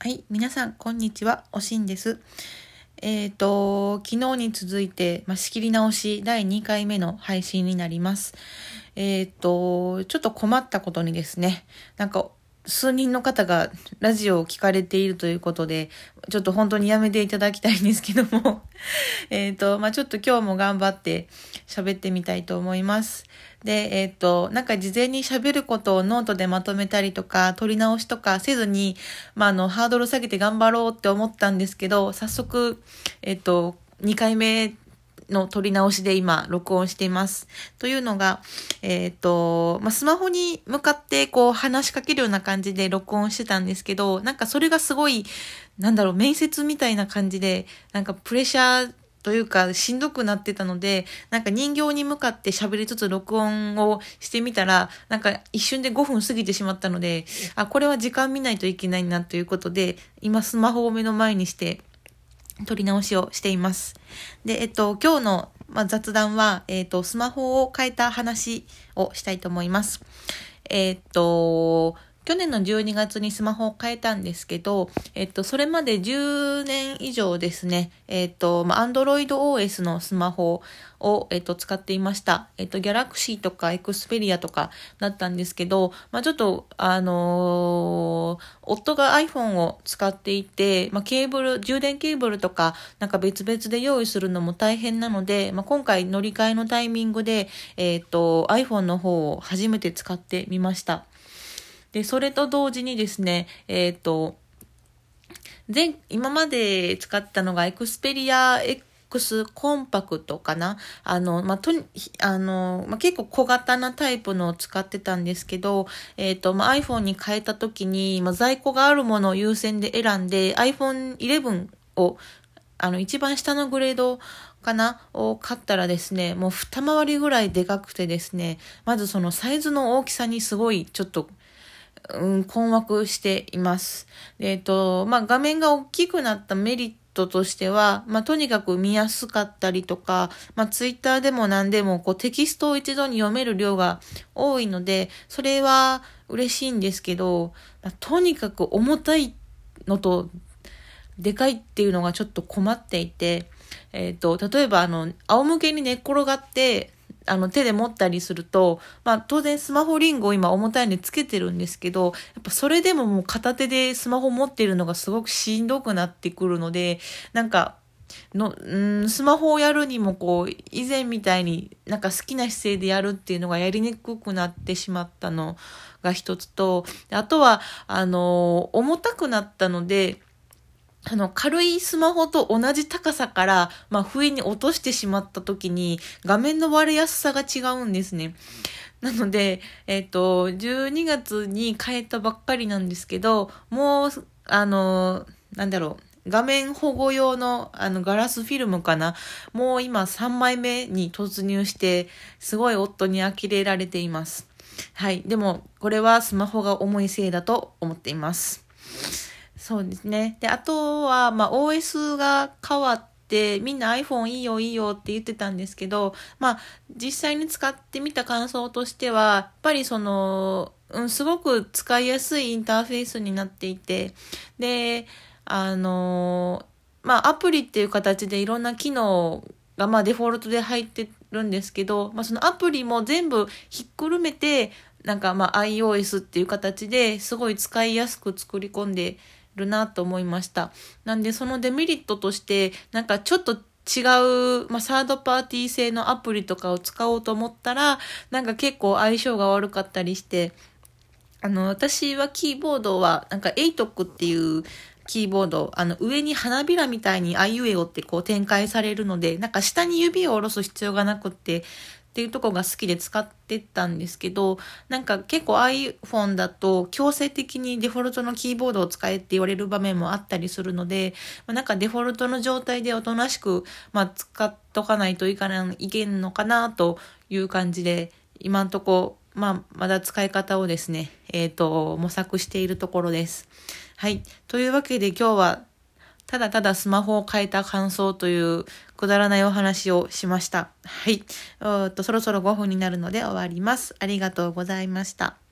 はい、皆さん、こんにちは。おしんです。えっ、ー、と、昨日に続いて、まあ、仕切り直し第2回目の配信になります。えっ、ー、と、ちょっと困ったことにですね、なんか、数人の方がラジオを聞かれているということで、ちょっと本当にやめていただきたいんですけども えっと、まあ、ちょっと今日も頑張って喋ってみたいと思います。で、えっ、と、なんか事前に喋ることをノートでまとめたりとか、取り直しとかせずに、まあ、あの、ハードル下げて頑張ろうって思ったんですけど、早速、えっ、と、2回目の撮り直しで今録音しています。というのが、えっ、ー、と、まあ、スマホに向かってこう話しかけるような感じで録音してたんですけど、なんかそれがすごい、なんだろう、面接みたいな感じで、なんかプレッシャーというか、しんどくなってたので、なんか人形に向かって喋りつつ録音をしてみたら、なんか一瞬で5分過ぎてしまったので、あ、これは時間見ないといけないなということで、今スマホを目の前にして、撮り直しをしています。で、えっと、今日の、まあ、雑談は、えっと、スマホを変えた話をしたいと思います。えっと、去年の12月にスマホを変えたんですけど、えっと、それまで10年以上ですね、えっと、まあ、Android OS のスマホを、えっと、使っていました。えっと、Galaxy とか Xperia とかだったんですけど、まあ、ちょっと、あのー、夫が iPhone を使っていて、まあ、ケーブル、充電ケーブルとか、なんか別々で用意するのも大変なので、まあ、今回乗り換えのタイミングで、えっと、iPhone の方を初めて使ってみました。で、それと同時にですね、えっ、ー、と、前、今まで使ったのがエクスペリア X コンパクトかな。あの、まあ、とあの、まあ、結構小型なタイプのを使ってたんですけど、えっ、ー、と、まあ、iPhone に変えた時に、まあ、在庫があるものを優先で選んで iPhone 11をあの、一番下のグレードかなを買ったらですね、もう二回りぐらいでかくてですね、まずそのサイズの大きさにすごいちょっとうん、困惑しています。えっ、と、まあ、画面が大きくなったメリットとしては、まあ、とにかく見やすかったりとか、まあ、ツイッターでも何でも、こう、テキストを一度に読める量が多いので、それは嬉しいんですけど、まあ、とにかく重たいのと、でかいっていうのがちょっと困っていて、えっ、ー、と、例えば、あの、仰向けに寝っ転がって、あの手で持ったりすると、まあ当然スマホリングを今重たいんでつけてるんですけど、やっぱそれでももう片手でスマホ持ってるのがすごくしんどくなってくるので、なんか、の、んスマホをやるにもこう、以前みたいになんか好きな姿勢でやるっていうのがやりにくくなってしまったのが一つと、あとは、あの、重たくなったので、あの、軽いスマホと同じ高さから、まあ、不意に落としてしまった時に、画面の割れやすさが違うんですね。なので、えっ、ー、と、12月に変えたばっかりなんですけど、もう、あの、なんだろう、画面保護用のあのガラスフィルムかな。もう今3枚目に突入して、すごい夫に呆れられています。はい。でも、これはスマホが重いせいだと思っています。そうですね。で、あとは、まあ、OS が変わって、みんな iPhone いいよいいよって言ってたんですけど、まあ、実際に使ってみた感想としては、やっぱりその、うん、すごく使いやすいインターフェースになっていて、で、あの、まあ、アプリっていう形でいろんな機能が、まあ、デフォルトで入ってるんですけど、まあ、そのアプリも全部ひっくるめて、なんかまあ iOS っていう形ですごい使いやすく作り込んでるなと思いました。なんでそのデメリットとして、なんかちょっと違う、まあ、サードパーティー製のアプリとかを使おうと思ったら、なんか結構相性が悪かったりして、あの、私はキーボードは、なんか ATOC っていうキーボード、あの、上に花びらみたいにあいうえおってこう展開されるので、なんか下に指を下ろす必要がなくって、っていうとこが好きで使ってたんですけど、なんか結構 iPhone だと強制的にデフォルトのキーボードを使えって言われる場面もあったりするので、ま、なんかデフォルトの状態でおとなしく、まあ、使っとかないといかない、いけんのかなという感じで、今んとこ、まあ、まだ使い方をですね、えっ、ー、と、模索しているところです。はい。というわけで今日はただただスマホを変えた感想というくだらないお話をしました。はい。とそろそろ5分になるので終わります。ありがとうございました。